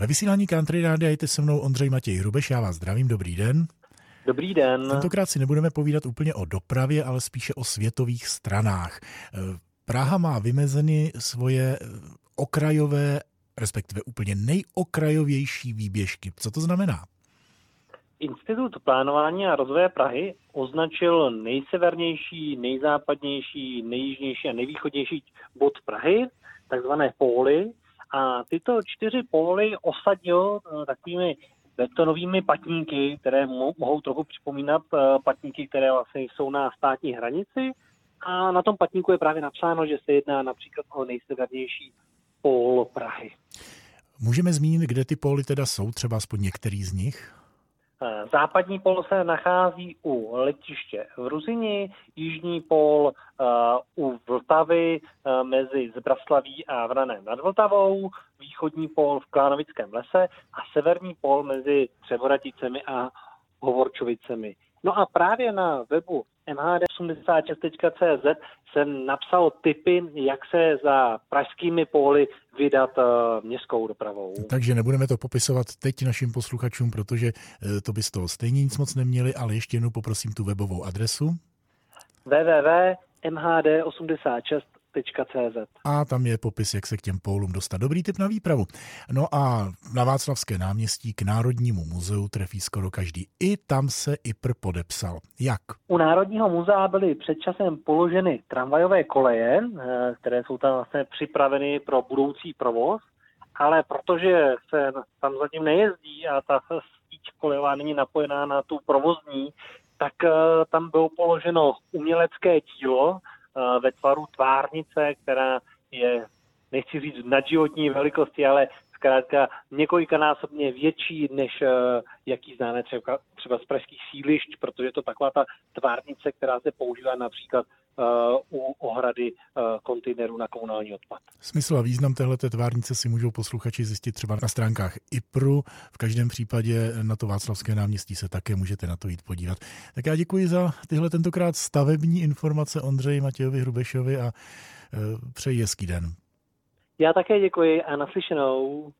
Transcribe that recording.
Ve vysílání Country Rádia jste se mnou Ondřej Matěj Hrubeš, já vás zdravím, dobrý den. Dobrý den. Tentokrát si nebudeme povídat úplně o dopravě, ale spíše o světových stranách. Praha má vymezeny svoje okrajové, respektive úplně nejokrajovější výběžky. Co to znamená? Institut plánování a rozvoje Prahy označil nejsevernější, nejzápadnější, nejjižnější a nejvýchodnější bod Prahy, takzvané póly. A tyto čtyři póly osadil eh, takovými betonovými patníky, které mohou trochu připomínat eh, patníky, které vlastně jsou na státní hranici. A na tom patníku je právě napsáno, že se jedná například o nejsevernější pól Prahy. Můžeme zmínit, kde ty póly teda jsou, třeba aspoň některý z nich? Eh, západní pól se nachází u letiště v Ruzini, jižní pól uh, u Vltavy uh, mezi Zbraslaví a Vranem nad Vltavou, východní pól v Klánovickém lese a severní pól mezi Třeboraticemi a Hovorčovicemi. No a právě na webu mhd86.cz jsem napsal tipy, jak se za pražskými póly vydat uh, městskou dopravou. Takže nebudeme to popisovat teď našim posluchačům, protože uh, to by z toho stejně nic moc neměli, ale ještě jednou poprosím tu webovou adresu www.mhd86 a tam je popis, jak se k těm pólům dostat. Dobrý tip na výpravu. No a na Václavské náměstí k Národnímu muzeu trefí skoro každý. I tam se IPR podepsal. Jak? U Národního muzea byly před časem položeny tramvajové koleje, eh, které jsou tam vlastně připraveny pro budoucí provoz, ale protože se tam zatím nejezdí a ta síť kolejová není napojená na tu provozní, tak eh, tam bylo položeno umělecké dílo, ve tvaru tvárnice, která je, nechci říct nadživotní velikosti, ale zkrátka několikanásobně větší, než uh, jaký známe třeba, třeba z pražských sídlišť, protože je to taková ta tvárnice, která se používá například u ohrady uh, kontejnerů na komunální odpad. Smysl a význam této tvárnice si můžou posluchači zjistit třeba na stránkách IPRu. V každém případě na to Václavské náměstí se také můžete na to jít podívat. Tak já děkuji za tyhle tentokrát stavební informace Ondřeji Matějovi Hrubešovi a přeji hezký den. Já také děkuji a naslyšenou.